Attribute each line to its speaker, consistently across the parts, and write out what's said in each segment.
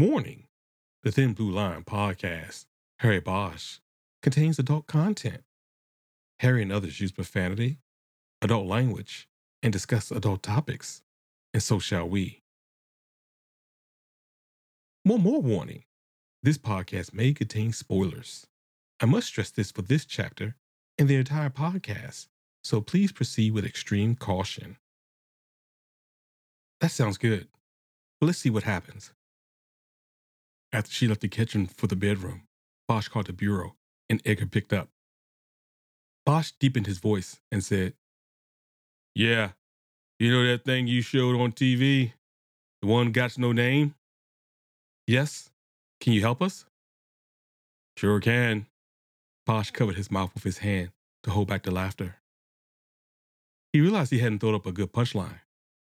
Speaker 1: Warning The Thin Blue Line podcast, Harry Bosch, contains adult content. Harry and others use profanity, adult language, and discuss adult topics, and so shall we. One more warning this podcast may contain spoilers. I must stress this for this chapter and the entire podcast, so please proceed with extreme caution. That sounds good. But Let's see what happens. After she left the kitchen for the bedroom, Bosch called the bureau and Edgar picked up. Bosch deepened his voice and said, Yeah, you know that thing you showed on TV? The one got no name? Yes. Can you help us? Sure can. Bosch covered his mouth with his hand to hold back the laughter. He realized he hadn't thought up a good punchline.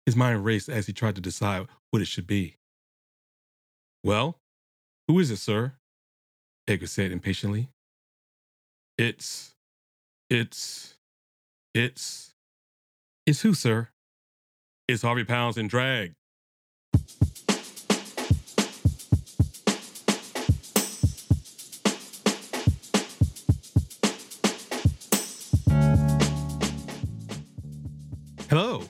Speaker 1: His mind raced as he tried to decide what it should be. Well, who is it, sir? Edgar said impatiently. It's. It's. It's. It's who, sir? It's Harvey Pounds in drag. Hello,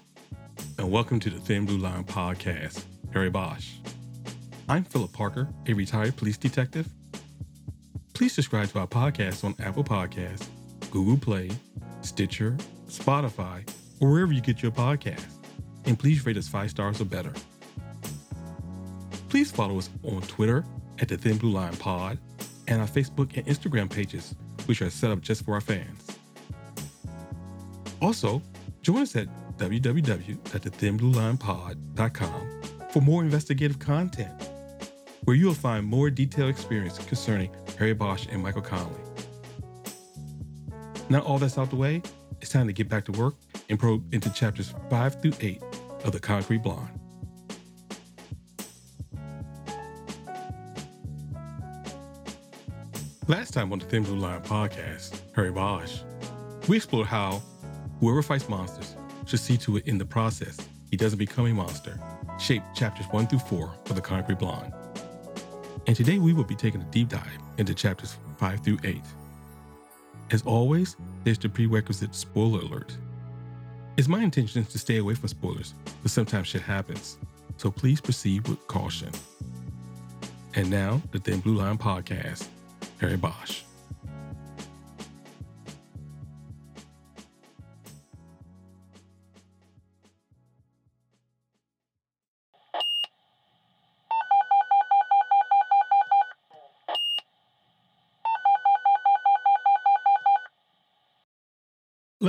Speaker 1: and welcome to the Thin Blue Line podcast, Harry Bosch. I'm Philip Parker, a retired police detective. Please subscribe to our podcast on Apple Podcasts, Google Play, Stitcher, Spotify, or wherever you get your podcasts. And please rate us five stars or better. Please follow us on Twitter at the Thin Blue Line Pod and our Facebook and Instagram pages, which are set up just for our fans. Also, join us at www.thethinbluelinepod.com for more investigative content, where you'll find more detailed experience concerning Harry Bosch and Michael Connelly. Now all that's out the way, it's time to get back to work and probe into chapters 5 through 8 of The Concrete Blonde. Last time on the Thin Blue Line podcast, Harry Bosch, we explored how whoever fights monsters should see to it in the process he doesn't become a monster, shaped chapters 1 through 4 of The Concrete Blonde. And today we will be taking a deep dive into chapters 5 through 8. As always, there's the prerequisite spoiler alert. It's my intention to stay away from spoilers, but sometimes shit happens, so please proceed with caution. And now, the Thin Blue Line Podcast, Harry Bosch.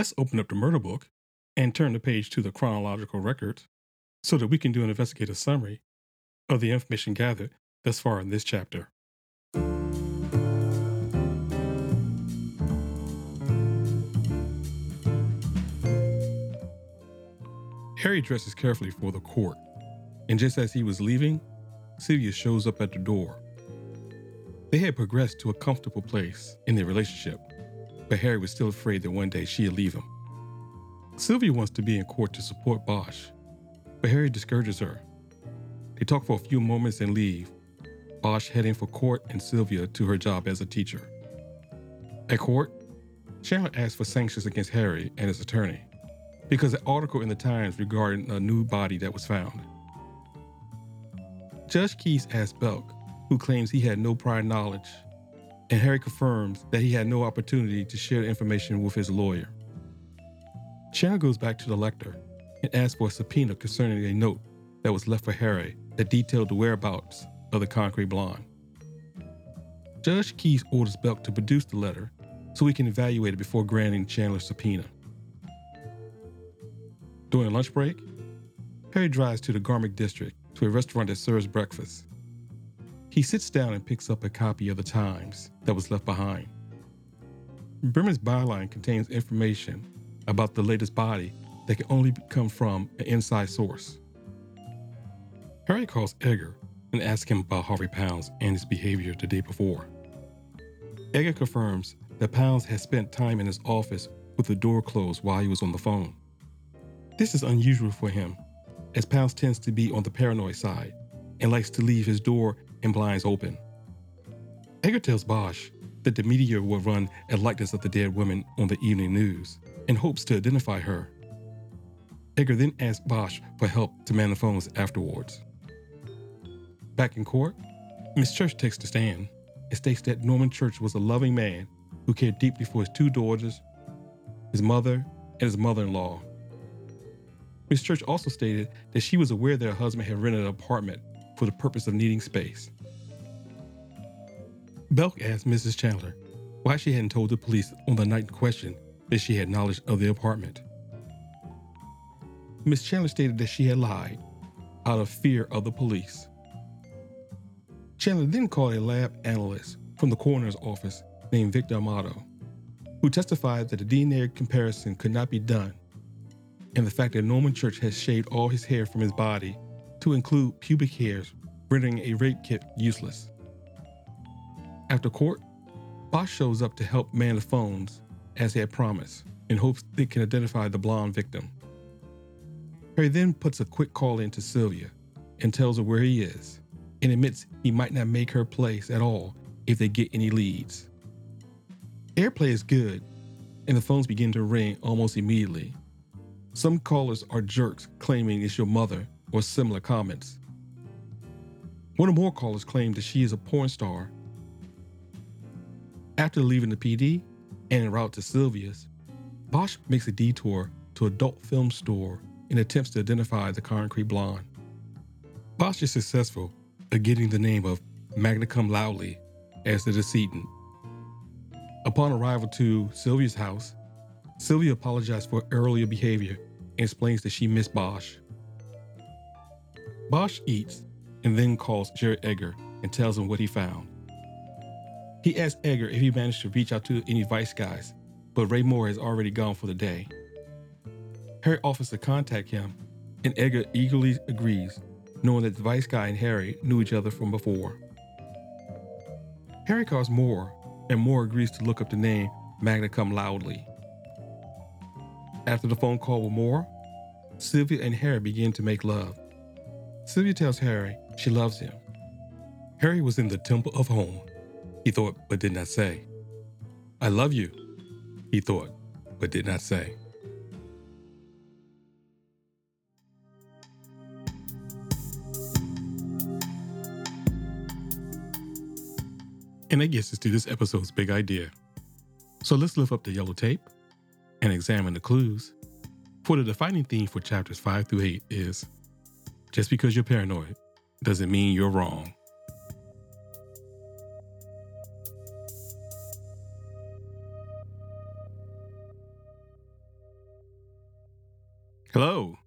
Speaker 1: Let's open up the murder book and turn the page to the chronological record so that we can do an investigative summary of the information gathered thus far in this chapter. Harry dresses carefully for the court, and just as he was leaving, Sylvia shows up at the door. They had progressed to a comfortable place in their relationship, but Harry was still afraid that one day she'd leave him. Sylvia wants to be in court to support Bosch, but Harry discourages her. They talk for a few moments and leave, Bosch heading for court and Sylvia to her job as a teacher. At court, Chandler asks for sanctions against Harry and his attorney because an article in the Times regarding a new body that was found. Judge Keyes asks Belk, who claims he had no prior knowledge, and Harry confirms that he had no opportunity to share the information with his lawyer. Chandler goes back to the lector and asks for a subpoena concerning a note that was left for Harry that detailed the whereabouts of the concrete blonde. Judge Keyes orders Belk to produce the letter so he can evaluate it before granting Chandler's subpoena. During lunch break, Harry drives to the Garmick district to a restaurant that serves breakfast. He sits down and picks up a copy of the Times that was left behind. Bremmer's byline contains information about the latest body that can only come from an inside source. Harry calls Edgar and asks him about Harvey Pounds and his behavior the day before. Edgar confirms that Pounds had spent time in his office with the door closed while he was on the phone. This is unusual for him, as Pounds tends to be on the paranoid side and likes to leave his door and blinds open. Edgar tells Bosch that the media will run a likeness of the dead woman on the evening news in hopes to identify her. Edgar then asks Bosch for help to man the phones afterwards. Back in court, Miss Church takes the stand and states that Norman Church was a loving man who cared deeply for his two daughters, his mother, and his mother in law. Miss Church also stated that she was aware that her husband had rented an apartment for the purpose of needing space. Belk asked Mrs. Chandler why she hadn't told the police on the night in question that she had knowledge of the apartment. Miss Chandler stated that she had lied out of fear of the police. Chandler then called a lab analyst from the coroner's office named Victor Amato, who testified that a DNA comparison could not be done, and the fact that Norman Church had shaved all his hair from his body to include pubic hairs, rendering a rape kit useless. After court, Bosch shows up to help man the phones as he had promised, in hopes they can identify the blonde victim. Harry then puts a quick call in to Sylvia and tells her where he is and admits he might not make her place at all if they get any leads. Airplay is good, and the phones begin to ring almost immediately. Some callers are jerks claiming it's your mother or similar comments. One or more callers claim that she is a porn star. After leaving the PD and en route to Sylvia's, Bosch makes a detour to adult film store and attempts to identify the concrete blonde. Bosch is successful at getting the name of Magna Cum Loudly as the decedent. Upon arrival to Sylvia's house, Sylvia apologized for earlier behavior and explains that she missed Bosch. Bosch eats and then calls Jerry Edgar and tells him what he found. He asks Edgar if he managed to reach out to any Vice guys, but Ray Mora has already gone for the day. Harry offers to contact him, and Edgar eagerly agrees knowing that the Vice Guy and Harry knew each other from before. Harry calls Mora, and Mora agrees to look up the name Magna Cum Loudly. After the phone call with Mora, Sylvia and Harry begin to make love. Sylvia tells Harry she loves him. Harry was in the temple of home, he thought but did not say. I love you, he thought but did not say. And that gets us to this episode's big idea. So let's lift up the yellow tape and examine the clues. For the defining theme for chapters 5 through 8 is just because you're paranoid doesn't mean you're wrong. Hello,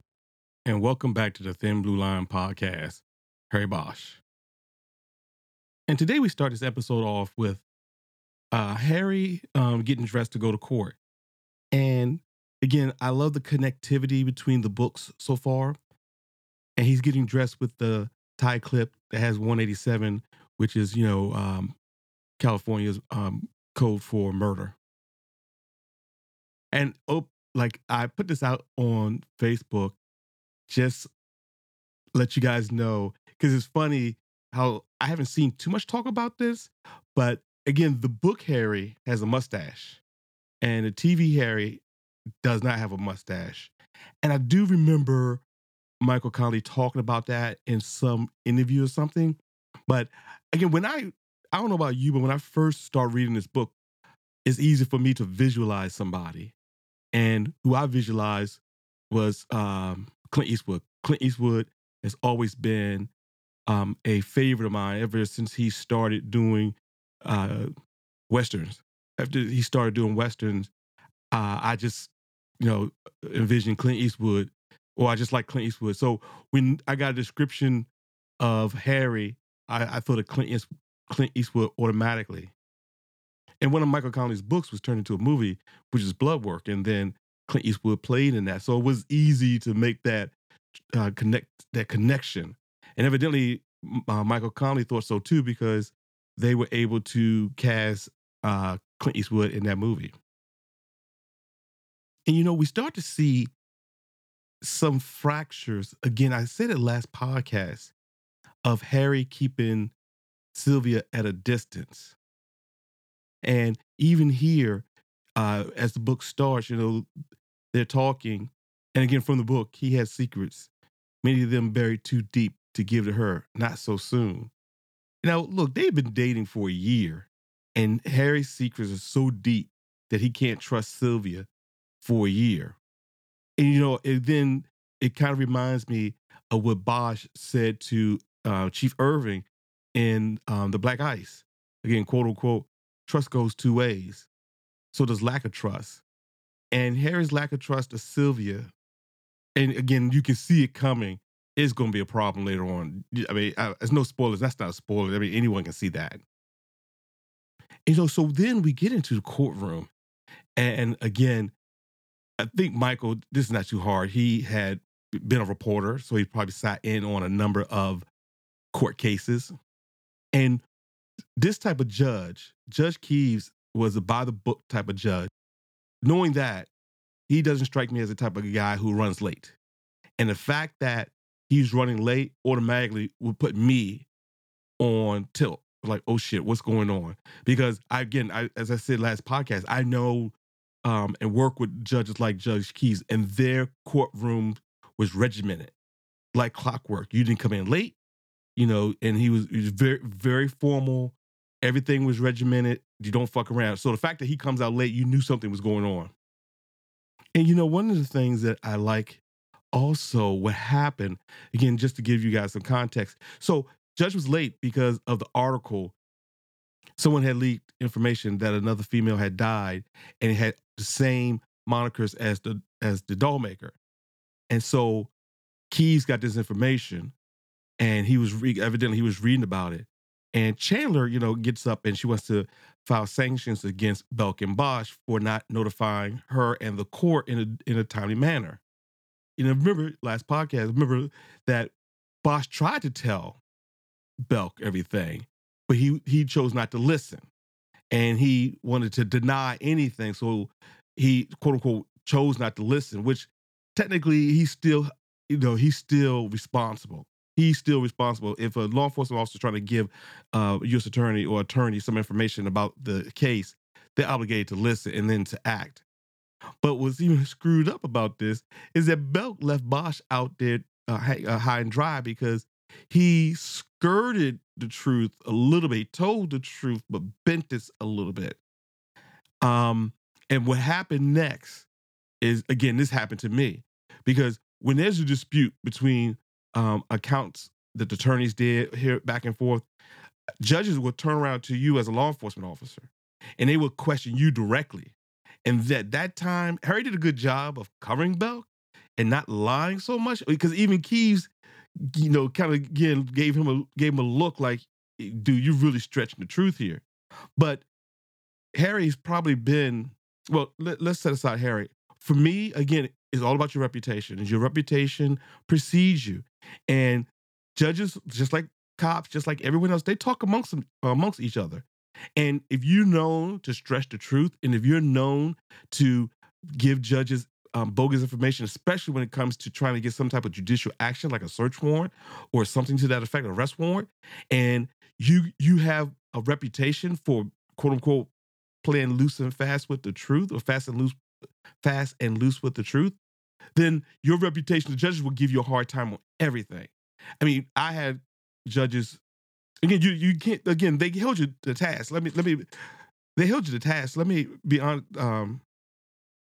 Speaker 1: and welcome back to the Thin Blue Line podcast. Harry Bosch. And today we start this episode off with uh, Harry um, getting dressed to go to court. And again, I love the connectivity between the books so far. And he's getting dressed with the tie clip that has 187, which is, you know, um, California's um, code for murder. And oh, like I put this out on Facebook, just let you guys know because it's funny how I haven't seen too much talk about this, but again, the book Harry has a mustache, and the TV Harry does not have a mustache. And I do remember Michael Connelly talking about that in some interview or something. But again, when I I don't know about you, but when I first started reading this book, it's easy for me to visualize somebody. And who I visualized was um, Clint Eastwood. Clint Eastwood has always been um, a favorite of mine ever since he started doing uh, westerns. After he started doing westerns, uh, I just you know envisioned Clint Eastwood, or I just like Clint Eastwood. So when I got a description of Harry, I, I thought of Clint, East, Clint Eastwood automatically. And one of Michael Connelly's books was turned into a movie, which is Blood Work. and then Clint Eastwood played in that. So it was easy to make that uh, connect that connection. And evidently, uh, Michael Connelly thought so too because they were able to cast uh, Clint Eastwood in that movie. And you know, we start to see some fractures. Again, I said it last podcast of Harry keeping
Speaker 2: Sylvia at a distance. And even here, uh, as the book starts, you know, they're talking. And again, from the book, he has secrets, many of them buried too deep to give to her, not so soon. Now, look, they've been dating for a year, and Harry's secrets are so deep that he can't trust Sylvia for a year. And, you know, and then it kind of reminds me of what Bosch said to uh, Chief Irving in um, The Black Ice. Again, quote unquote, trust goes two ways. So does lack of trust. And Harry's lack of trust to Sylvia, and again, you can see it coming, is going to be a problem later on. I mean, there's no spoilers. That's not a spoiler. I mean, anyone can see that. You know, so then we get into the courtroom. And again, I think Michael, this is not too hard. He had been a reporter, so he probably sat in on a number of court cases. And this type of judge, Judge Keeves, was a by the book type of judge. Knowing that, he doesn't strike me as the type of guy who runs late. And the fact that he's running late automatically would put me on tilt. Like, oh shit, what's going on? Because I, again, I, as I said last podcast, I know um, and work with judges like Judge Keeves, and their courtroom was regimented like clockwork. You didn't come in late, you know, and he was, he was very, very formal. Everything was regimented. You don't fuck around. So the fact that he comes out late, you knew something was going on. And you know, one of the things that I like also what happened, again, just to give you guys some context. So Judge was late because of the article. Someone had leaked information that another female had died and it had the same monikers as the as the doll maker. And so Keyes got this information and he was re- evidently he was reading about it. And Chandler, you know, gets up and she wants to file sanctions against Belk and Bosch for not notifying her and the court in a in a timely manner. You know, remember last podcast, remember that Bosch tried to tell Belk everything, but he he chose not to listen. And he wanted to deny anything. So he quote unquote chose not to listen, which technically he's still, you know, he's still responsible. He's still responsible. If a law enforcement officer is trying to give uh, a U.S. attorney or attorney some information about the case, they're obligated to listen and then to act. But what's even screwed up about this is that Belk left Bosch out there uh, uh, high and dry because he skirted the truth a little bit. He told the truth, but bent it a little bit. Um, and what happened next is again, this happened to me because when there's a dispute between um, accounts that the attorneys did here back and forth, judges will turn around to you as a law enforcement officer and they will question you directly. And that that time, Harry did a good job of covering Belk and not lying so much because even Keeves, you know, kind of again gave him a gave him a look like, dude, you're really stretching the truth here. But Harry's probably been well. Let, us set aside Harry. For me, again, it's all about your reputation. And your reputation precedes you. And judges, just like cops, just like everyone else, they talk amongst them, amongst each other. And if you're known to stretch the truth, and if you're known to give judges um, bogus information, especially when it comes to trying to get some type of judicial action, like a search warrant or something to that effect, arrest warrant, and you you have a reputation for quote unquote playing loose and fast with the truth, or fast and loose, fast and loose with the truth, then your reputation, the judges will give you a hard time on everything. I mean, I had judges Again, you you can't. Again, they held you to task. Let me let me. They held you to task. Let me be on. Um,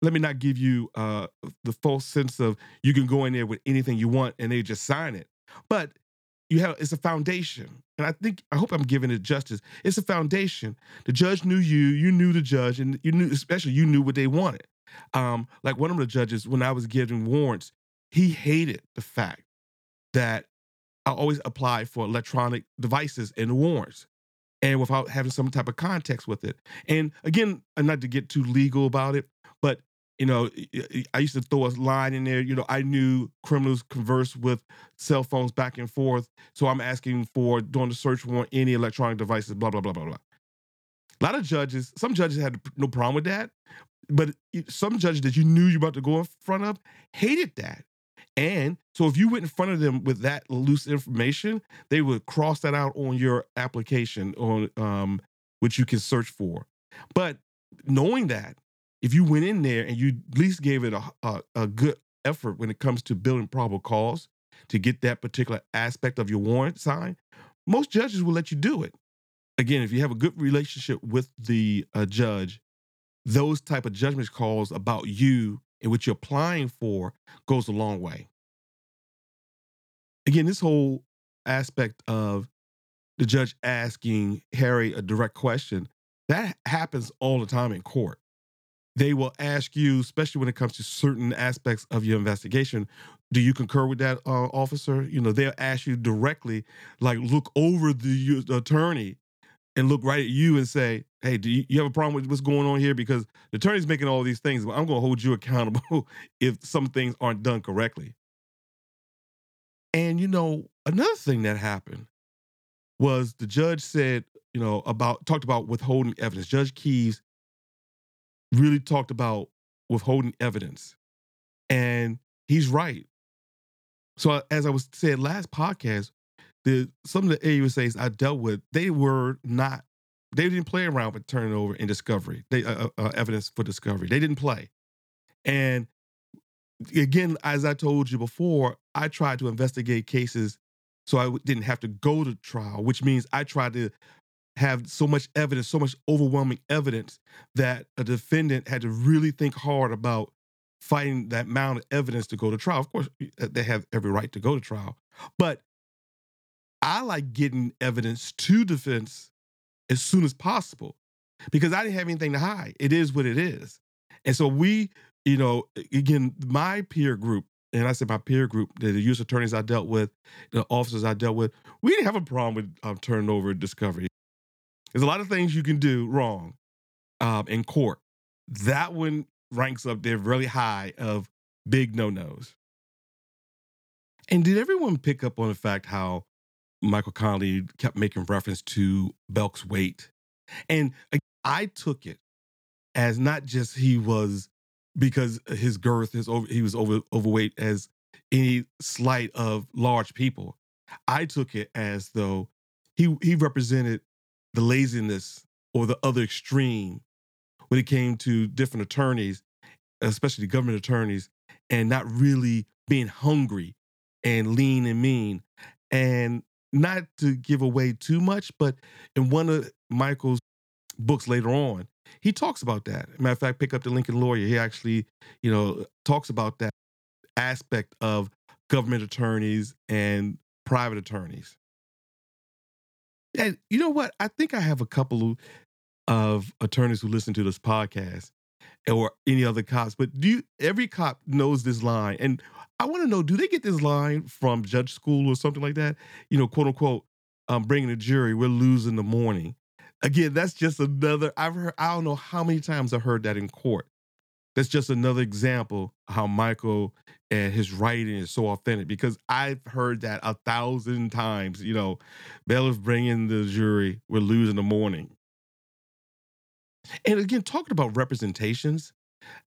Speaker 2: let me not give you uh, the false sense of you can go in there with anything you want and they just sign it. But you have it's a foundation, and I think I hope I'm giving it justice. It's a foundation. The judge knew you. You knew the judge, and you knew especially you knew what they wanted. Um, like one of the judges, when I was giving warrants, he hated the fact that I always apply for electronic devices and warrants and without having some type of context with it. And again, not to get too legal about it, but you know, I used to throw a line in there. You know, I knew criminals converse with cell phones back and forth, so I'm asking for during the search warrant any electronic devices. Blah blah blah blah blah. Lot of judges, some judges had no problem with that, but some judges that you knew you were about to go in front of hated that. And so if you went in front of them with that loose information, they would cross that out on your application on um, which you can search for. But knowing that, if you went in there and you at least gave it a, a, a good effort when it comes to building probable cause to get that particular aspect of your warrant signed, most judges will let you do it. Again, if you have a good relationship with the uh, judge, those type of judgment calls about you and what you're applying for goes a long way. Again, this whole aspect of the judge asking Harry a direct question, that happens all the time in court. They will ask you, especially when it comes to certain aspects of your investigation, do you concur with that, uh, officer? You know, they'll ask you directly, like, look over the, the attorney and look right at you and say, hey, do you, you, have a problem with what's going on here? Because the attorney's making all these things, but I'm going to hold you accountable if some things aren't done correctly. And, you know, another thing that happened was the judge said, you know, about, talked about withholding evidence. Judge Keyes really talked about withholding evidence. And he's right. So, as I was said last podcast, the some of the AUSAs I dealt with, they were not, they didn't play around with turnover and discovery, they uh, uh, uh, evidence for discovery. They didn't play, and again, as I told you before, I tried to investigate cases so I didn't have to go to trial, which means I tried to have so much evidence, so much overwhelming evidence that a defendant had to really think hard about fighting that amount of evidence to go to trial. Of course, they have every right to go to trial, but I like getting evidence to defense as soon as possible because I didn't have anything to hide. It is what it is. And so we, you know, again, my peer group, and I said my peer group, the U.S. attorneys I dealt with, the officers I dealt with, we didn't have a problem with um, turning over discovery. There's a lot of things you can do wrong um, in court. That one ranks up there really high of big no nos. And did everyone pick up on the fact how Michael Connelly kept making reference to Belk's weight. And I took it as not just he was because his girth, his over, he was over overweight as any slight of large people. I took it as though he he represented the laziness or the other extreme when it came to different attorneys, especially government attorneys, and not really being hungry and lean and mean. And not to give away too much, but in one of Michael's books later on, he talks about that. Matter of fact, pick up the Lincoln Lawyer. He actually, you know, talks about that aspect of government attorneys and private attorneys. And you know what? I think I have a couple of attorneys who listen to this podcast or any other cops, but do you, every cop knows this line. And I want to know, do they get this line from judge school or something like that? You know, quote unquote, um, bringing a jury, we're losing the morning. Again, that's just another, I've heard, I don't know how many times I've heard that in court. That's just another example how Michael and his writing is so authentic because I've heard that a thousand times. You know, bailiff bringing the jury, we're losing the morning. And again, talking about representations.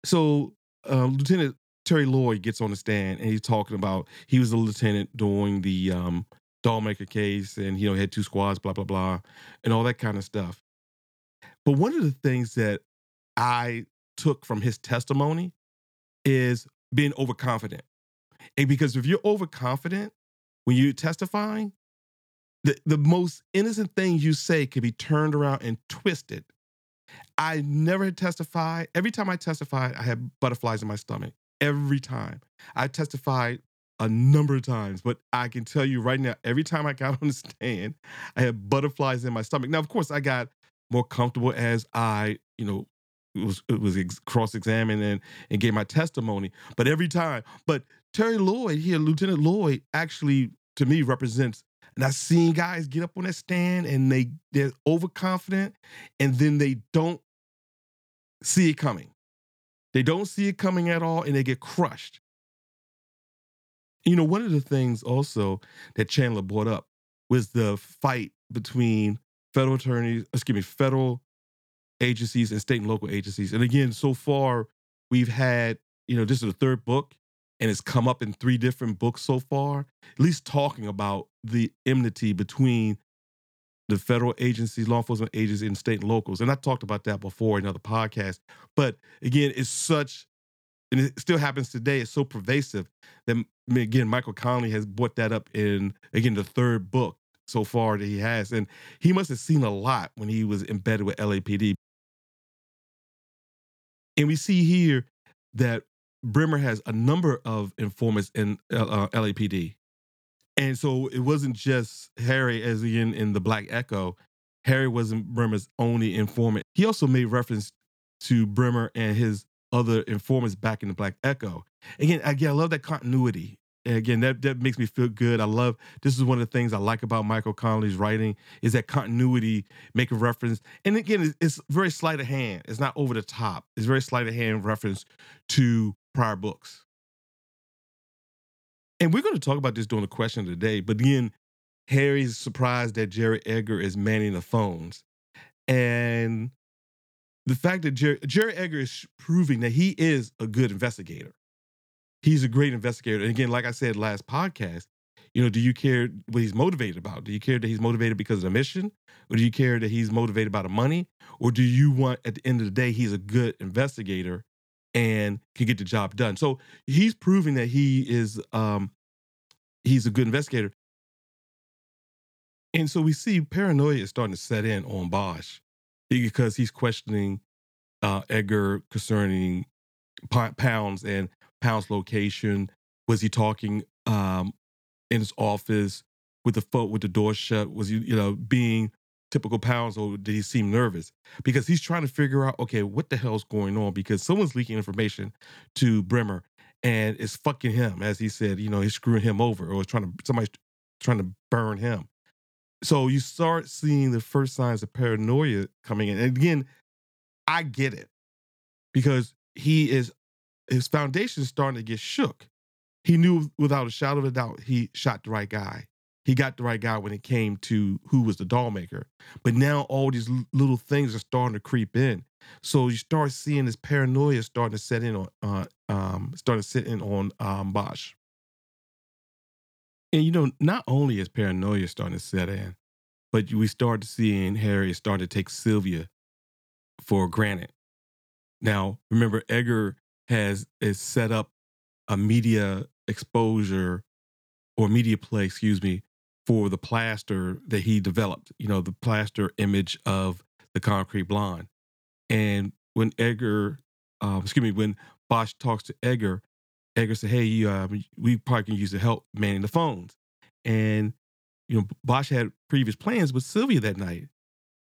Speaker 2: So, um, Lieutenant Terry Lloyd gets on the stand and he's talking about he was a lieutenant during the um, Dollmaker case and you know had two squads, blah blah blah, and all that kind of stuff. But one of the things that I took from his testimony is being overconfident. And because if you're overconfident when you're testifying, the, the most innocent thing you say can be turned around and twisted. I never testified. Every time I testified, I had butterflies in my stomach every time. I testified a number of times, but I can tell you right now, every time I got on the stand, I had butterflies in my stomach. Now, of course, I got more comfortable as I, you know, was was cross examined and and gave my testimony. But every time, but Terry Lloyd here, Lieutenant Lloyd, actually to me represents. And I've seen guys get up on that stand and they they're overconfident, and then they don't see it coming. They don't see it coming at all and they get crushed. You know, one of the things also that Chandler brought up was the fight between federal attorneys, excuse me, federal agencies and state and local agencies. And again, so far we've had, you know, this is the third book. and it's come up in three different books so far, at least talking about the enmity between the federal agencies, law enforcement agencies, and state and locals. And I talked about that before in other podcasts. But again, it's such, and it still happens today. It's so pervasive that again, Michael Connelly has brought that up in again the third book so far that he has, and he must have seen a lot when he was embedded with LAPD. And we see here that Bremmer has a number of informants in uh, LAPD. And so it wasn't just Harry, as in in the Black Echo. Harry wasn't Bremmer's only informant. He also made reference to Bremmer and his other informants back in the Black Echo. Again, again, I love that continuity. And again, that, that makes me feel good. I love this is one of the things I like about Michael Connelly's writing is that continuity, make a reference. And again, it's, it's very sleight of hand. It's not over the top. It's very sleight of hand reference to prior books. And we're going to talk about this during the question of the day. But again, Harry's surprised that Jerry Edgar is manning the phones. And the fact that Jerry, Jerry Edgar is proving that he is a good investigator. He's a great investigator. And again, like I said last podcast, you know, do you care what he's motivated about? Do you care that he's motivated because of the mission? Or do you care that he's motivated by the money? Or do you want, at the end of the day, he's a good investigator and can get the job done. So he's proving that he is um, he's a good investigator. And so we see paranoia is starting to set in on Bosch because he's questioning uh, Edgar concerning Pounds and Pounds' location. Was he talking um, in his office with the foot with the door shut? Was he, you know, being typical pounds or did he seem nervous? Because he's trying to figure out, okay, what the hell's going on? Because someone's leaking information to Bremmer and it's fucking him, as he said, you know, he's screwing him over or trying to somebody's trying to burn him. So you start seeing the first signs of paranoia coming in. And again, I get it because he is his foundation is starting to get shook. He knew without a shadow of a doubt he shot the right guy he got the right guy when it came to who was the doll maker. But now all these little things are starting to creep in. So you start seeing this paranoia starting to set in on, uh, um, starting to sit in on um, Bosch. And you know, not only is paranoia starting to set in, but we start seeing Harry start to take Sylvia for granted. Now, remember, Edgar has is set up a media exposure or media play, excuse me, for the plaster that he developed, you know, the plaster image of the concrete blonde. And when Edgar, um, excuse me, when Bosch talks to Edgar, Edgar said, "Hey, uh, we probably can use the help manning the phones." And you know, Bosch had previous plans with Sylvia that night,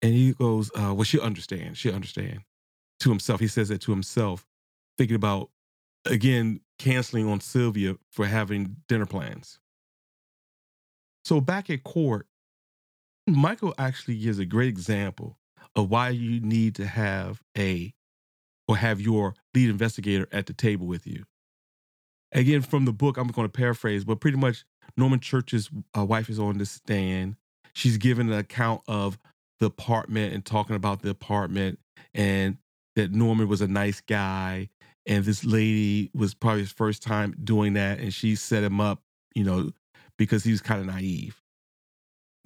Speaker 2: and he goes, uh, "Well, she'll understand. She'll understand." To himself, he says that to himself, thinking about again canceling on Sylvia for having dinner plans. So back at court, Michael actually gives a great example of why you need to have a or have your lead investigator at the table with you. Again, from the book, I'm going to paraphrase, but pretty much Norman Church's uh, wife is on the stand. She's giving an account of the apartment and talking about the apartment and that Norman was a nice guy. And this lady was probably his first time doing that. And she set him up, you know, because he was kind of naive.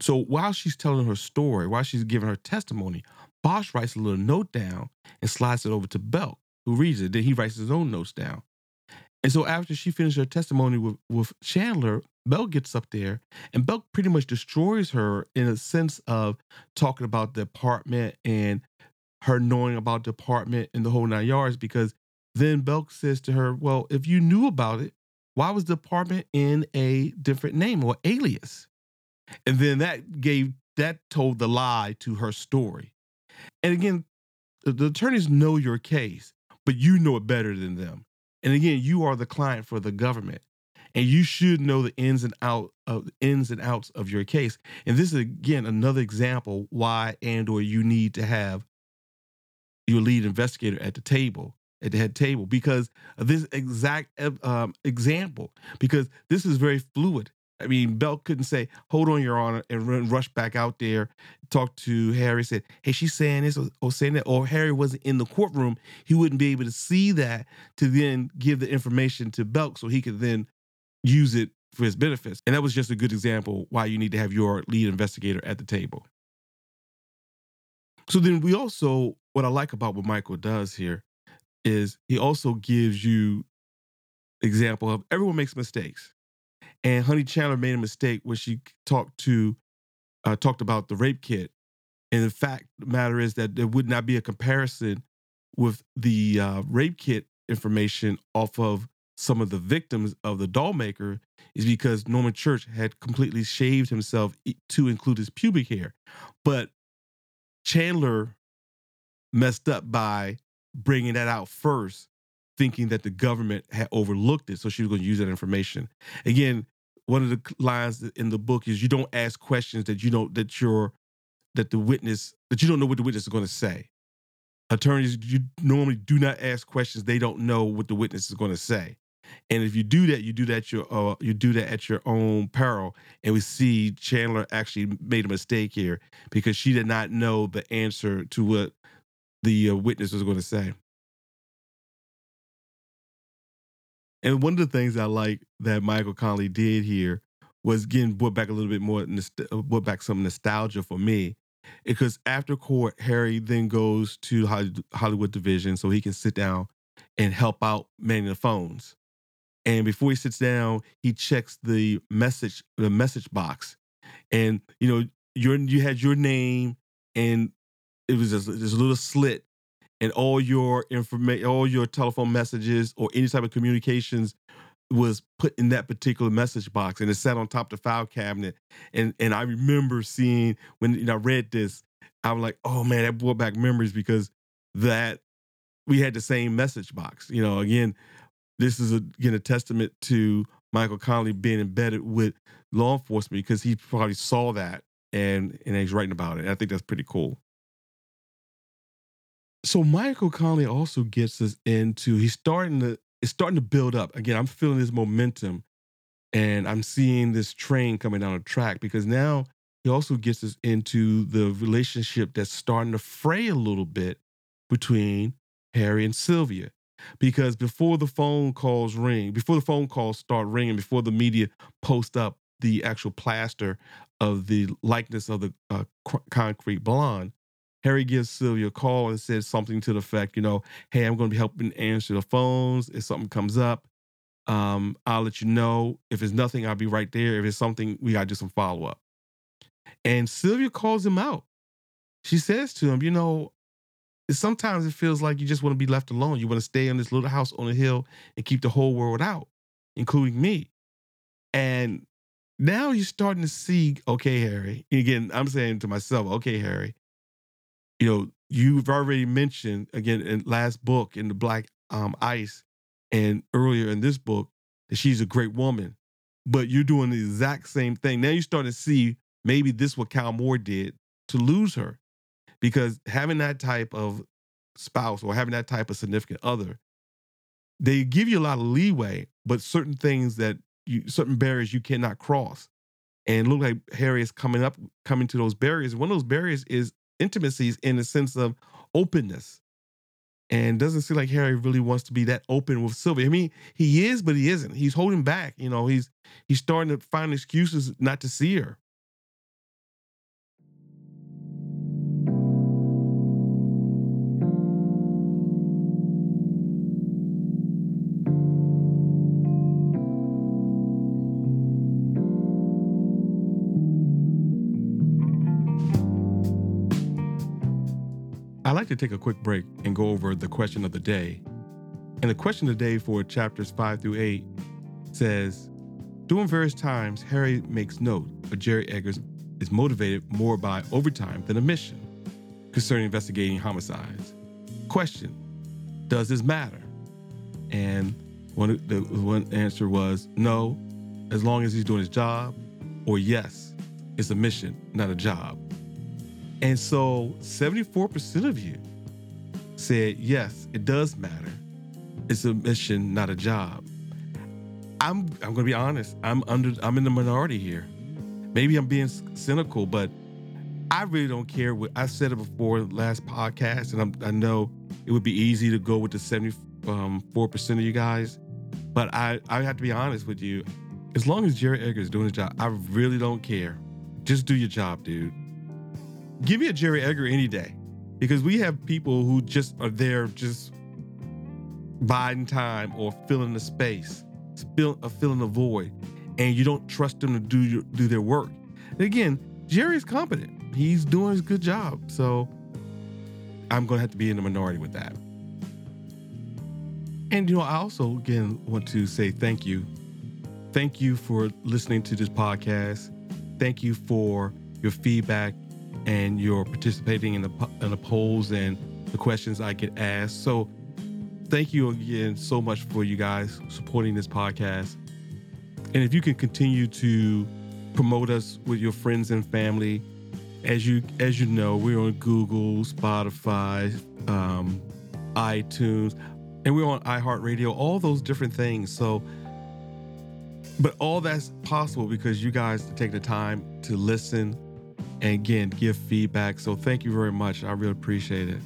Speaker 2: So while she's telling her story, while she's giving her testimony, Bosch writes a little note down and slides it over to Belk, who reads it. Then he writes his own notes down. And so after she finishes her testimony with, with Chandler, Belk gets up there and Belk pretty much destroys her in a sense of talking about the apartment and her knowing about the apartment and the whole nine yards because then Belk says to her, Well, if you knew about it, why was the apartment in a different name or alias? And then that gave that told the lie to her story. And again, the attorneys know your case, but you know it better than them. And again, you are the client for the government. And you should know the ins and out of ins and outs of your case. And this is again another example why and or you need to have your lead investigator at the table at the head table because of this exact um, example because this is very fluid I mean, Belk couldn't say, "Hold on, Your Honor," and run, rush back out there, talk to Harry, said, "Hey, she's saying this or, or saying that," or Harry wasn't in the courtroom. He wouldn't be able to see that to then give the information to Belk, so he could then use it for his benefits. And that was just a good example why you need to have your lead investigator at the table. So then we also, what I like about what Michael does here is he also gives you example of everyone makes mistakes. And Honey Chandler made a mistake when she talked to uh, talked about the rape kit. And the fact the matter is that there would not be a comparison with the uh, rape kit information off of some of the victims of the doll maker is because Norman Church had completely shaved himself to include his pubic hair. But Chandler messed up by bringing that out first, thinking that the government had overlooked it. So she was going to use that information. Again, one of the lines in the book is you don't ask questions that you don't that you're that the witness that you don't know what the witness is going to say. Attorneys you normally do not ask questions they don't know what the witness is going to say. And if you do that, you do that your uh, you do that at your own peril. And we see Chandler actually made a mistake here because she did not know the answer to what the uh, witness was going to say. And one of the things I like that Michael Connelly did here was again brought back a little bit more, uh, brought back some nostalgia for me. Because after court, Harry then goes to Hollywood Division so he can sit down and help out manning the phones. And before he sits down, he checks the message, the message box, and you know, your you had your name, and it was just, a little slit and all your information, all your telephone messages or any type of communications was put in that particular message box and it sat on top of the file cabinet. And and I remember seeing when you know, I read this, I was like, oh man, that brought back memories because that we had the same message box. You know, again, this is a, again a testament to Michael Connelly being embedded with law enforcement because he probably saw that and and he's writing about it. I think that's pretty cool. So Michael Connelly also gets us into he's starting to it's starting to build up. Again, I'm feeling this momentum and I'm seeing this train coming down the track because now he also gets us into the relationship that's starting to fray a little bit between Harry and Sylvia. Because before the phone calls ring, before the phone calls start ringing, before the media post up the actual plaster of the likeness of the uh, concrete blonde, Harry gives Sylvia a call and says something to the effect, you know, hey, I'm going to be helping answer the phones. If something comes up, um, I'll let you know. If it's nothing, I'll be right there. If it's something, we got to do some follow up. And Sylvia calls him out. She says to him, you know, sometimes it feels like you just want to be left alone. You want to stay in this little house on a hill and keep the whole world out, including me. And now you're starting to see, okay, Harry. Again, I'm saying to myself, okay, Harry, you know, you've already mentioned again in last book in the Black um, Ice and earlier in this book that she's a great woman, but you're doing the exact same thing. Now you start to see maybe this what Cal Moore did to lose her, because having that type of spouse or having that type of significant other, they give you a lot of leeway, but certain things that you certain barriers you cannot cross. And look like Harry is coming up, coming to those barriers. One of those barriers is intimacies in the sense of openness. And doesn't seem like Harry really wants to be that open with Sylvia. I mean, he is, but he isn't. He's holding back. You know, he's he's starting to find excuses not to see her. Like to take a quick break and go over the question of the day. And the question of the day for chapters five through eight says During various times, Harry makes note, but Jerry Edgar is motivated more by overtime than a mission concerning investigating homicides. Question Does this matter? And one, the one answer was no, as long as he's doing his job, or yes, it's a mission, not a job. And so 74% of you said, yes, it does matter. It's a mission, not a job. I'm I'm gonna be honest. I'm under I'm in the minority here. Maybe I'm being cynical, but I really don't care. What I said it before last podcast, and I'm, i know it would be easy to go with the 74 um, percent of you guys, but I I have to be honest with you. As long as Jerry Edgar is doing his job, I really don't care. Just do your job, dude. Give me a Jerry Edgar any day, because we have people who just are there just biding time or filling the space, uh, filling the void, and you don't trust them to do your, do their work. And again, Jerry's competent he's doing his good job. So I'm going to have to be in the minority with that. And, you know, I also, again, want to say thank you. Thank you for listening to this podcast. Thank you for your feedback and you're participating in the, in the polls and the questions I get asked. So, thank you again so much for you guys supporting this podcast. And if you can continue to promote us with your friends and family, as you as you know, we're on Google, Spotify, um, iTunes, and we're on iHeartRadio. All those different things. So, but all that's possible because you guys take the time to listen and again give feedback. So thank you very much. I really appreciate it.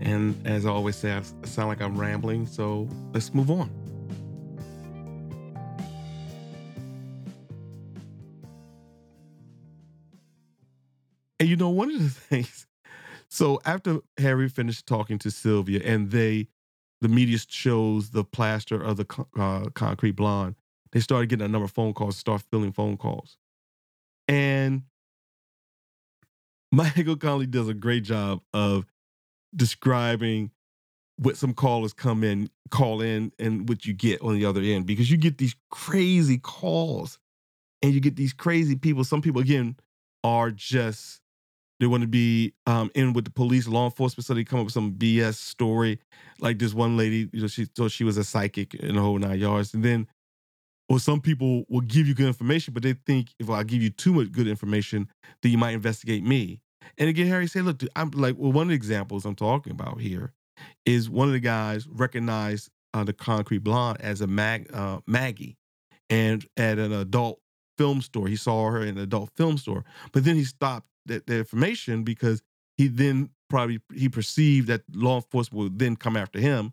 Speaker 2: And as I always say, I sound like I'm rambling. So let's move on. And you know, one of the things, so after Harry finished talking to Sylvia and they, the media shows the plaster of the uh, concrete blonde, they started getting a number of phone calls, start filling phone calls. And Michael Connelly does a great job of describing what some callers come in, call in, and what you get on the other end because you get these crazy calls and you get these crazy people. Some people, again, are just they want to be um, in with the police, law enforcement, so they come up with some BS story. Like this one lady, you know, she thought she was a psychic in the whole nine yards. And then, or some people will give you good information, but they think if I give you too much good information, then you might investigate me. And again, Harry said, look, dude, I'm like, well, one of the examples I'm talking about here is one of the guys recognized uh, the concrete blonde as a mag, uh, Maggie and at an adult film store. He saw her in an adult film store, but then he stopped that the information because he then probably he perceived that law enforcement would then come after him,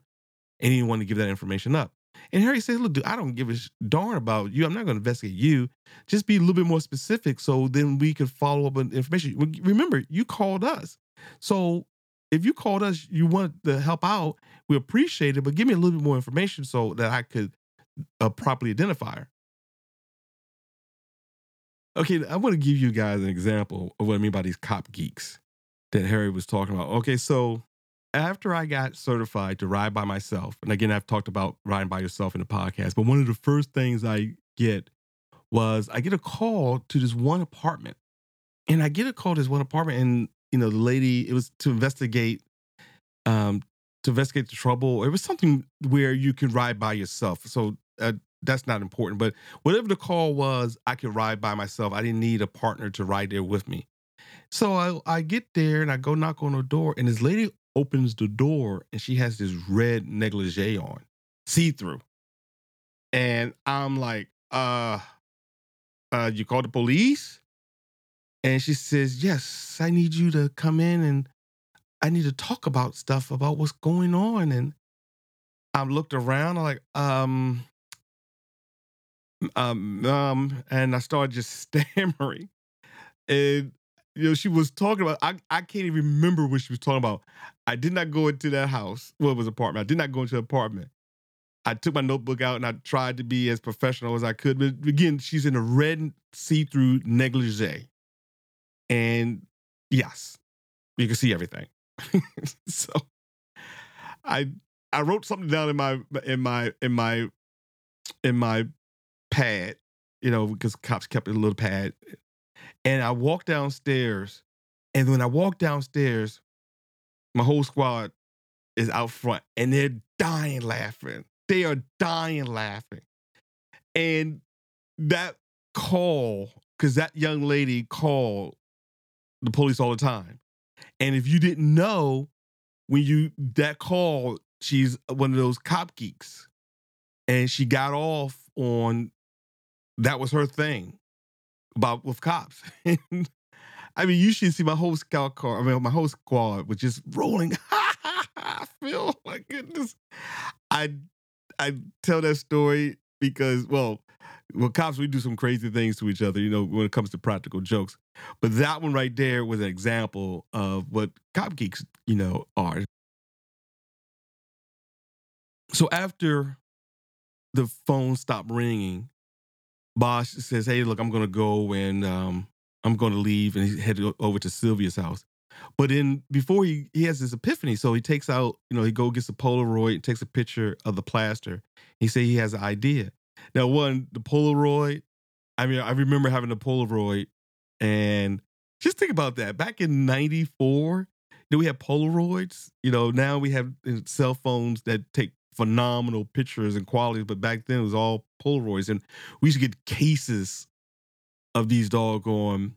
Speaker 2: and he didn't want to give that information up. And Harry says, "Look, dude, I don't give a darn about you. I'm not going to investigate you. Just be a little bit more specific, so then we could follow up on information. Remember, you called us, so if you called us, you wanted to help out. We appreciate it, but give me a little bit more information so that I could uh, properly identify her." Okay, I want to give you guys an example of what I mean by these cop geeks that Harry was talking about. Okay, so after I got certified to ride by myself, and again, I've talked about riding by yourself in the podcast, but one of the first things I get was I get a call to this one apartment. And I get a call to this one apartment, and you know, the lady, it was to investigate um to investigate the trouble. It was something where you can ride by yourself. So uh, that's not important. But whatever the call was, I could ride by myself. I didn't need a partner to ride there with me. So I, I get there and I go knock on the door, and this lady opens the door and she has this red negligee on, see through. And I'm like, uh, uh, you call the police? And she says, Yes, I need you to come in and I need to talk about stuff about what's going on. And I looked around, I'm like, um, um, um, and I started just stammering. And you know, she was talking about I, I can't even remember what she was talking about. I did not go into that house. Well, it was apartment. I did not go into the apartment. I took my notebook out and I tried to be as professional as I could. But again, she's in a red see-through negligee. And yes, you can see everything. so I I wrote something down in my in my in my in my pad, you know, because cops kept a little pad. And I walked downstairs, and when I walked downstairs, my whole squad is out front, and they're dying laughing. They are dying laughing. And that call, because that young lady called the police all the time. And if you didn't know, when you that call, she's one of those cop geeks. And she got off on that was her thing about with cops. I mean, you should see my whole scout car. I mean, my whole squad was just rolling. I feel oh my goodness. I I tell that story because, well, well, cops we do some crazy things to each other, you know, when it comes to practical jokes. But that one right there was an example of what cop geeks, you know, are. So after the phone stopped ringing, Bosch says, "Hey, look, I'm going to go and um, I'm going to leave," and he over to Sylvia's house. But then before he he has this epiphany, so he takes out, you know, he go gets a Polaroid, and takes a picture of the plaster. He say he has an idea. Now, one the Polaroid. I mean, I remember having a Polaroid, and just think about that. Back in '94, do we have Polaroids? You know, now we have uh, cell phones that take phenomenal pictures and qualities, but back then it was all Polaroids, and we used to get cases of these doggone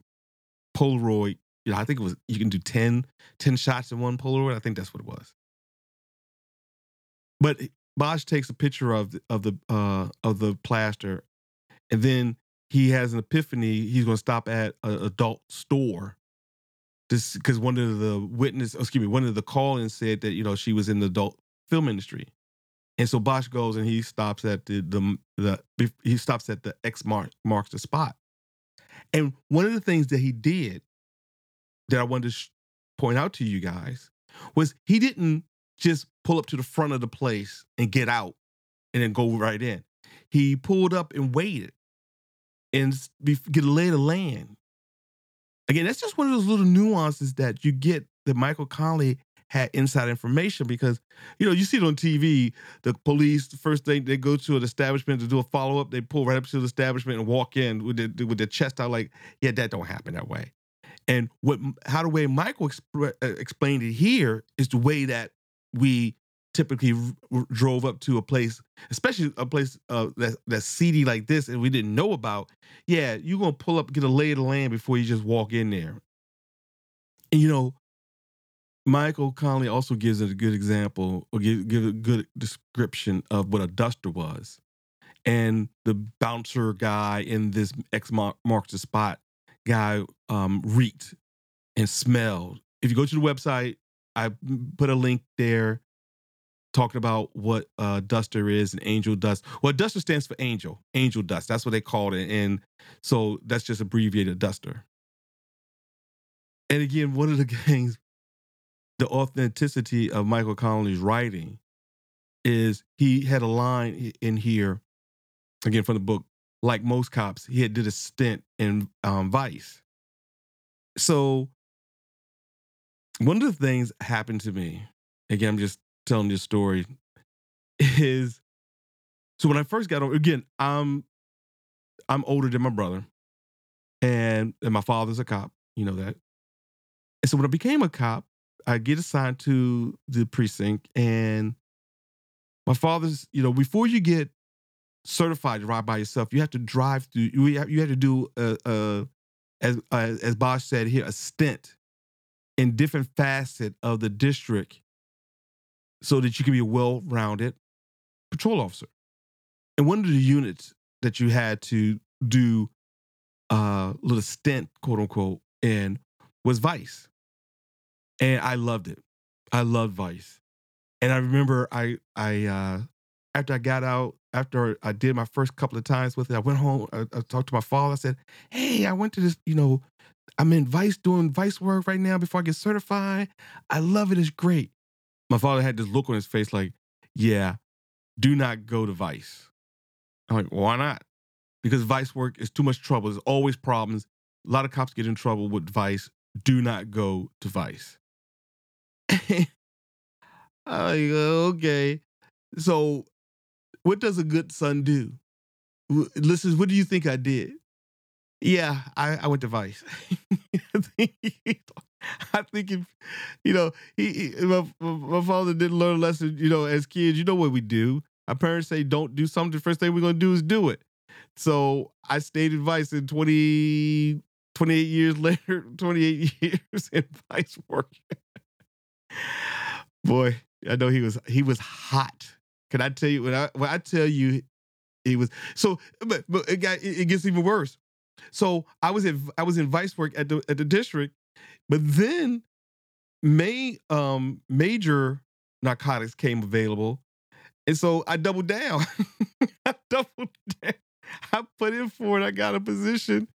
Speaker 2: Polaroid you know, I think it was you can do 10, 10 shots in one Polaroid. I think that's what it was. But Bosch takes a picture of the, of the uh, of the plaster, and then he has an epiphany. He's going to stop at an adult store. This because one of the witness, excuse me, one of the call-ins said that you know she was in the adult film industry, and so Bosch goes and he stops at the the, the he stops at the X mark marks the spot. And one of the things that he did that I wanted to sh- point out to you guys was he didn't just pull up to the front of the place and get out and then go right in. He pulled up and waited and get a lay of land. Again, that's just one of those little nuances that you get that Michael Connelly had inside information because you know you see it on TV. The police, the first thing they go to an establishment to do a follow up, they pull right up to the establishment and walk in with their, with their chest out like, yeah, that don't happen that way. And what how the way Michael exp- uh, explained it here is the way that we typically r- drove up to a place, especially a place uh, that that's seedy like this, and we didn't know about. Yeah, you're gonna pull up, get a lay of the land before you just walk in there. And you know, Michael Connelly also gives a good example or give, give a good description of what a duster was. And the bouncer guy in this X marks the spot guy um, reeked and smelled. If you go to the website, I put a link there talking about what uh, duster is and angel dust. Well, duster stands for angel, angel dust. That's what they called it. And so that's just abbreviated duster. And again, one of the things, the authenticity of Michael Connelly's writing is he had a line in here, again from the book, like most cops, he had did a stint in um, Vice. So one of the things happened to me. Again, I'm just telling this story. Is so when I first got on. Again, I'm I'm older than my brother, and and my father's a cop. You know that. And so when I became a cop, I get assigned to the precinct, and my father's. You know, before you get certified to ride by yourself. You have to drive through. You have, you have to do a, a as as Bosch said here a stint in different facet of the district, so that you can be a well-rounded patrol officer. And one of the units that you had to do a uh, little stint, quote unquote, in was Vice, and I loved it. I loved Vice, and I remember I I uh, after I got out after I did my first couple of times with it, I went home. I, I, talked to my father. I said, "Hey, I went to this. You know, I'm in Vice doing Vice work right now before I get certified. I love it. It's great." My father had this look on his face, like, "Yeah, do not go to Vice." I'm like, "Why not?" Because Vice work is too much trouble. There's always problems. A lot of cops get in trouble with Vice. Do not go to Vice. Ah, I'm like, okay. So what does a good son do? Listen, what do you think I did? Yeah, I, I went to Vice. I think if you know, he, he my, my father didn't learn a lesson. You know, as kids, you know what we do. Our parents say, "Don't do something." The first thing we're gonna do is do it. So I stayed in Vice in 20, 28 years later, 28 years in Vice work. Boy, I know he was he was hot. Can I tell you when I when I tell you it was so, but but it got it, gets even worse. So I was at I was in vice work at the at the district, but then May um major narcotics came available, and so I doubled down. I doubled down. I put in for it. I got a position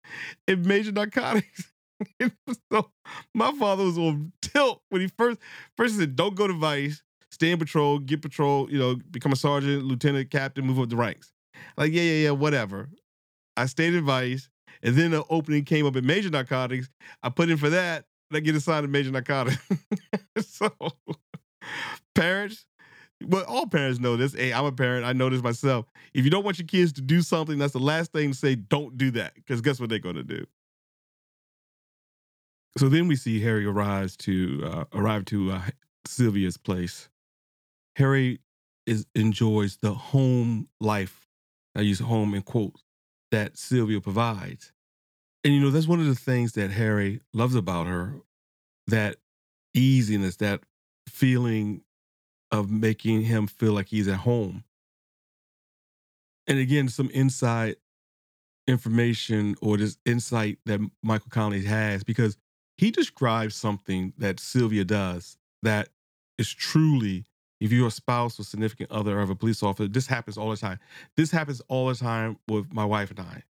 Speaker 2: in major narcotics. so my father was on tilt when he first first he said, "Don't go to vice, stay in patrol, get patrol, you know, become a sergeant, lieutenant, captain, move up the ranks." Like, yeah, yeah, yeah, whatever. I stayed in vice, and then the opening came up in major narcotics. I put in for that, and I get assigned to major narcotics. so, parents, well, all parents know this. Hey, I'm a parent. I know this myself. If you don't want your kids to do something, that's the last thing to say. Don't do that, because guess what they're going to do. So then we see Harry arrives to uh, arrive to uh, Sylvia's place. Harry is enjoys the home life. I use home in quotes that Sylvia provides. And you know, that's one of the things that Harry loves about her that easiness, that feeling of making him feel like he's at home. And again, some inside information or this insight that Michael Connelly has because he describes something that Sylvia does that is truly, if you're a spouse or significant other of a police officer, this happens all the time. This happens all the time with my wife and I.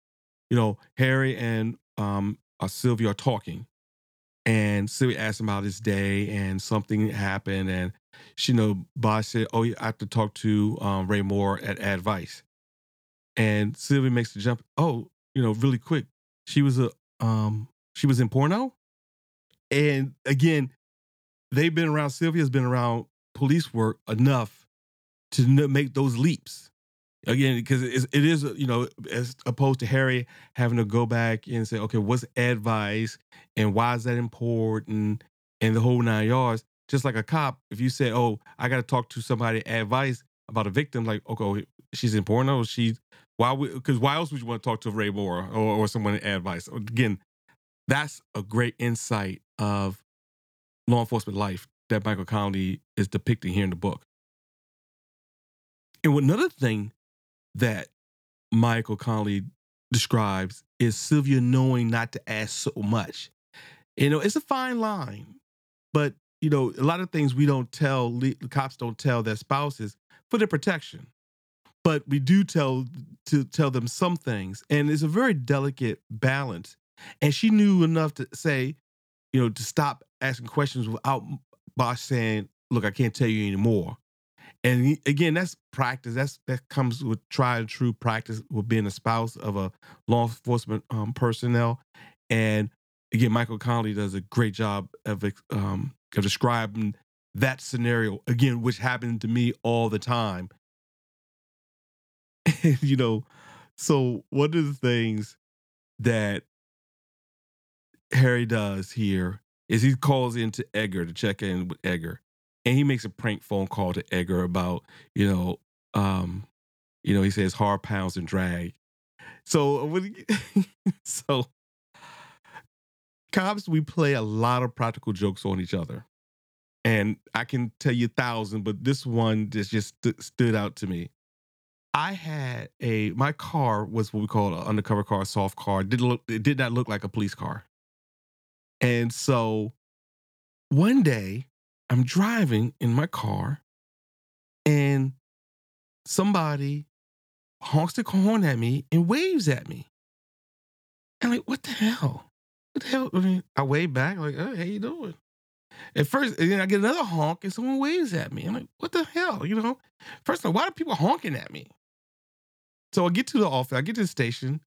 Speaker 2: You know, Harry and um, uh, Sylvia are talking, and Sylvia asks him about his day, and something happened, and she you know Bosch said, "Oh, I have to talk to um, Ray Mora at Advice," and Sylvia makes the jump. Oh, you know, really quick. She was a um, she was in porno, and again, they've been around. Sylvia's been around police work enough to make those leaps. Again because it is uh, you know as opposed to harry having to go back and say okay what's advice and why is that important? and the whole nine yards. Just like a cop if you say oh i got to talk to somebody advice about a victim like okay she's in porno she's why because why else would you want to talk to Ray Mora or, or someone advice? Again that's a great insight of law enforcement life that Michael Connelly is depicting here in the book. And another thing that Michael Connelly describes is Sylvia knowing not to ask so much. You know, it's a fine line, but you know, a lot of things we don't tell, the cops don't tell their spouses for their protection. But we do tell to tell them some things, and it's a very delicate balance. And she knew enough to say, you know, to stop asking questions without Bosch saying, "Look, I can't tell you anymore." And again, that's practice. That's that comes with tried and true practice with being a spouse of a law enforcement um, personnel. And again, Michael Connelly does a great job of um, of describing that scenario again, which happened to me all the time. you know, so one of the things that Harry does here is he calls into Edgar to check in with Edgar, and he makes a prank phone call to Edgar about you know, um, you know, he says hard pounds and drag. So so cops, we play a lot of practical jokes on each other, and I can tell you a thousand, but this one just just st- stood out to me. I had a my car was what we call an undercover car, soft car. Did look it did not look like a police car. And so one day I'm driving in my car and somebody honks the horn at me and waves at me. I'm like, what the hell? What the hell? I mean, I wave back, like, oh, how you doing? At first, and then I get another honk and someone waves at me. I'm like, what the hell? You know? First of all, why are people honking at me? So I get to the office, I get to the station,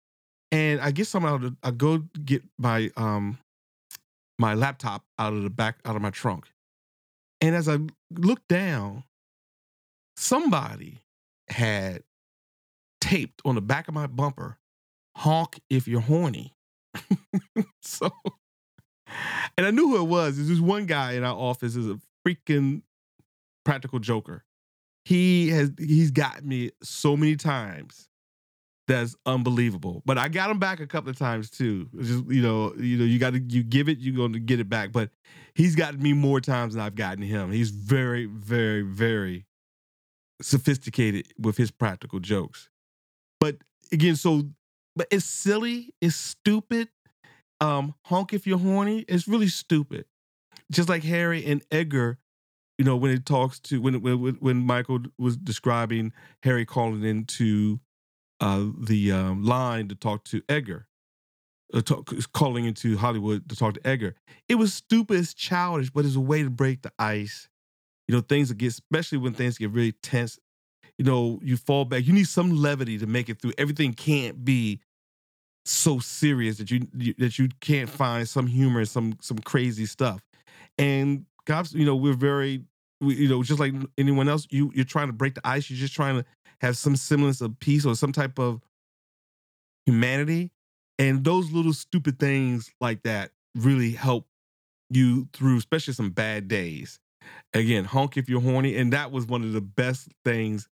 Speaker 2: and I get some out I go get my um my laptop out of the back out of my trunk. And as I looked down, somebody had taped on the back of my bumper, honk if you're horny. so and I knew who it was. There's this one guy in our office is a freaking practical joker. He has he's got me so many times that's unbelievable. But I got him back a couple of times too. Just you know, you know, you got to you give it, you're going to get it back. But he's gotten me more times than I've gotten him. He's very, very, very sophisticated with his practical jokes. But again, so but it's silly, it's stupid. Um, honk if you're horny. It's really stupid. Just like Harry and Edgar, you know, when it talks to when when when Michael was describing Harry calling into uh, the um, line to talk to Edgar, uh, talk, calling into Hollywood to talk to Edgar. It was stupid, it's childish, but it's a way to break the ice. You know, things get, especially when things get really tense. You know, you fall back. You need some levity to make it through. Everything can't be so serious that you, you that you can't find some humor, and some some crazy stuff. And cops, you know, we're very, you know, just like anyone else. You you're trying to break the ice. You're just trying to have some semblance of peace or some type of humanity. And those little stupid things like that really help you through, especially some bad days. Again, honk if you're horny. And that was one of the best things.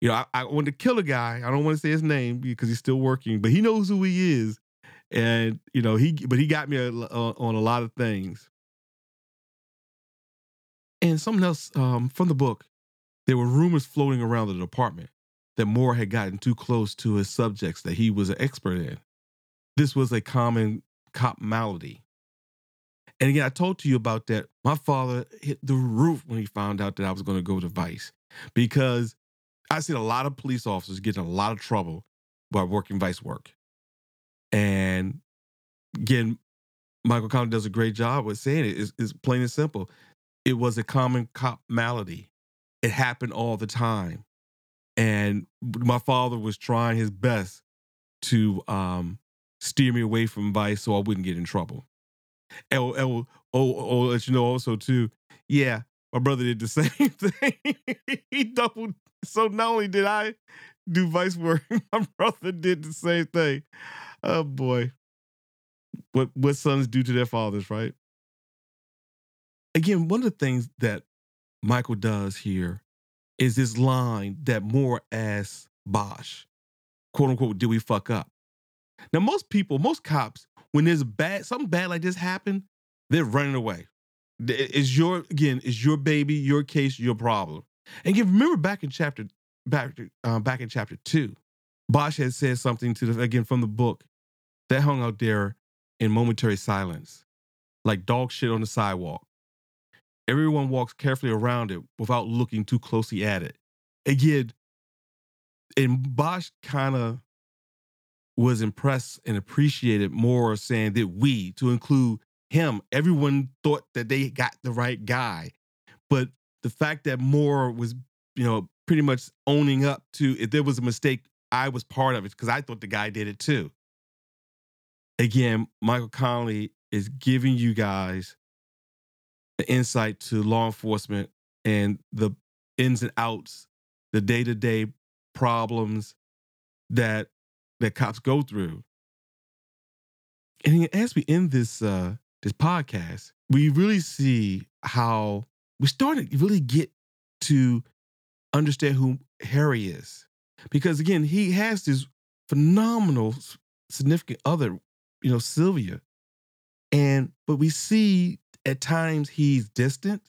Speaker 2: You know, I, I wanted to kill a guy. I don't want to say his name because he's still working, but he knows who he is. And, you know, he, but he got me a, a, on a lot of things. And something else um, from the book, there were rumors floating around the department that Mora had gotten too close to his subjects that he was an expert in. This was a common cop malady. And again, I told to you about that. My father hit the roof when he found out that I was going to go to Vice because I seen a lot of police officers getting a lot of trouble by working Vice work. And again, Michael Connelly does a great job with saying it. It's, it's plain and simple. It was a common cop malady. It happened all the time and my father was trying his best to um, steer me away from vice so I wouldn't get in trouble. And, and oh, oh, oh, let you know also too, yeah, my brother did the same thing. he doubled. So not only did I do vice work, my brother did the same thing. Oh boy, what what sons do to their fathers, right? Again, one of the things that Michael does here is this line that Mora asks Bosch, quote unquote, did we fuck up? Now, most people, most cops, when there's bad, something bad like this happen, they're running away. It's your again, it's your baby, your case, your problem. And again, remember back in chapter back uh, back in chapter two, Bosch had said something to the again from the book that hung out there in momentary silence, like dog shit on the sidewalk. Everyone walks carefully around it without looking too closely at it. Again, and Bosch kind of was impressed and appreciated Mora saying that we, to include him, everyone thought that they got the right guy. But the fact that Mora was, you know, pretty much owning up to if there was a mistake, I was part of it because I thought the guy did it too. Again, Michael Connelly is giving you guys the insight to law enforcement and the ins and outs, the day to day problems that that cops go through. And as we end this uh, this podcast, we really see how we started to really get to understand who Harry is, because again, he has this phenomenal significant other, you know, Sylvia, and but we see at times he's distant.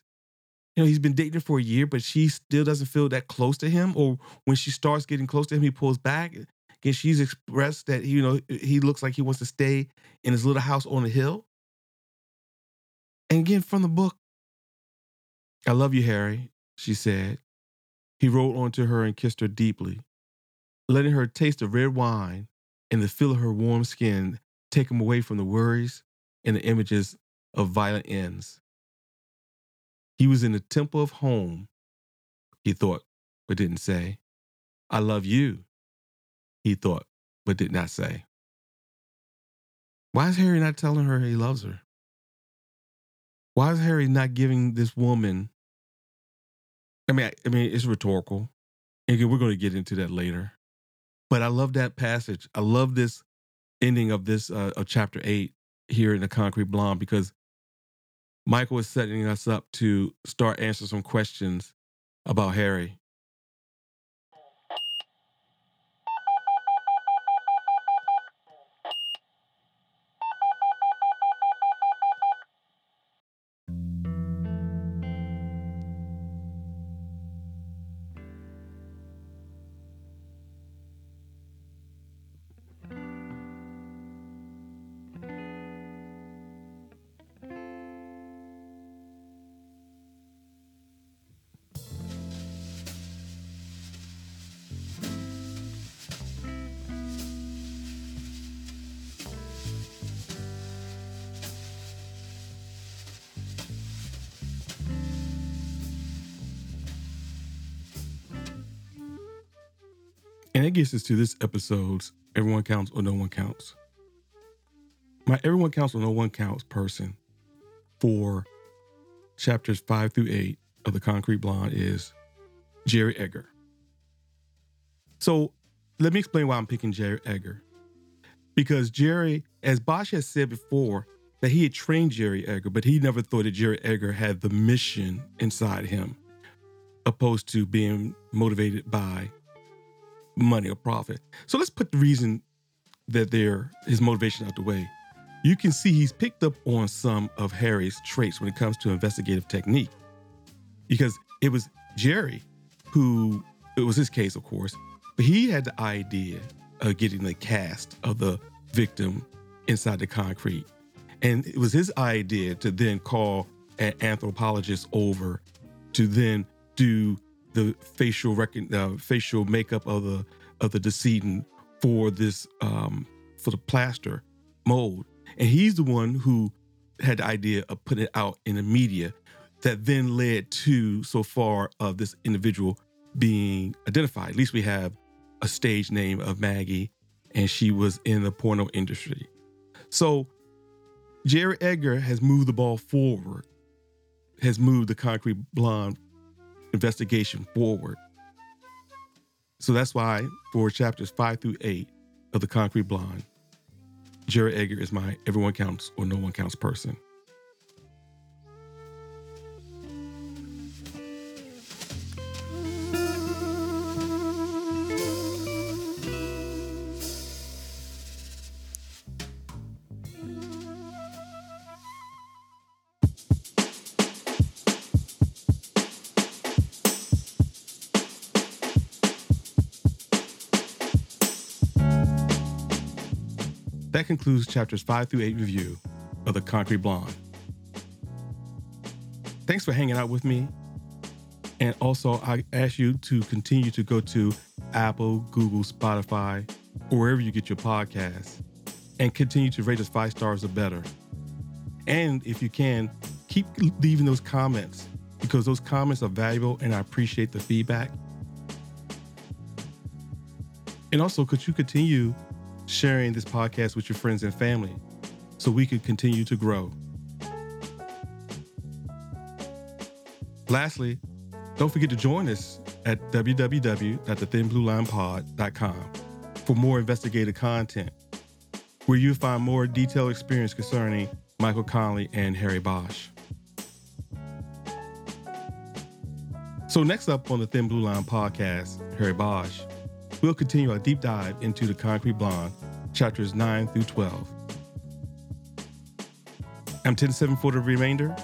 Speaker 2: You know, he's been dating for a year, but she still doesn't feel that close to him. Or when she starts getting close to him, he pulls back. Again, she's expressed that you know he looks like he wants to stay in his little house on the hill. And again, from the book, I love you, Harry, she said. He rolled onto her and kissed her deeply, letting her taste the red wine and the feel of her warm skin take him away from the worries and the images of violent ends. He was in the temple of home, he thought, but didn't say. I love you, he thought, but did not say. Why is Harry not telling her he loves her? Why is Harry not giving this woman? I mean, I, I mean, it's rhetorical. And we're going to get into that later. But I love that passage. I love this ending of this uh, of chapter eight here in the Concrete Blonde because Michael is setting us up to start answering some questions about Harry.
Speaker 1: Us to this episode's Everyone Counts or No One Counts. My Everyone Counts or No One Counts person for chapters five through eight of The Concrete Blonde is Jerry Edgar. So let me explain why I'm picking Jerry Edgar. Because Jerry, as Bosch has said before, that he had trained Jerry Edgar, but he never thought that Jerry Edgar had the mission inside him, opposed to being motivated by money or profit. So let's put the reason that they're his motivation out the way. You can see he's picked up on some of Harry's traits when it comes to investigative technique. Because it was Jerry who, it was his case, of course, but he had the idea of getting the cast of the victim inside the concrete. And it was his idea to then call an anthropologist over to then do the facial recon, uh, facial makeup of the of the decedent for this um, for the plaster mold, and he's the one who had the idea of putting it out in the media that then led to so far of this individual being identified. At least we have a stage name of Maggie, and she was in the porno industry. So Jerry Edgar has moved the ball forward, has moved the concrete blonde investigation forward. So that's why for chapters five through eight of The Concrete Blonde, Jerry Edgar is my everyone counts or no one counts person. That concludes chapters 5 through 8 review of The Concrete Blonde. Thanks for hanging out with me. And also, I ask you to continue to go to Apple, Google, Spotify, or wherever you get your podcasts, and continue to rate us five stars or better. And if you can, keep leaving those comments because those comments are valuable and I appreciate the feedback. And also, could you continue sharing this podcast with your friends and family so we could continue to grow. Lastly, don't forget to join us at www.thethinbluelinepod.com for more investigative content, where you'll find more detailed experience concerning Michael Connelly and Harry Bosch. So, next up on the Thin Blue Line podcast, Harry Bosch, we'll continue our deep dive into the Concrete Blonde, chapters 9 through 12. I'm 10 for the remainder.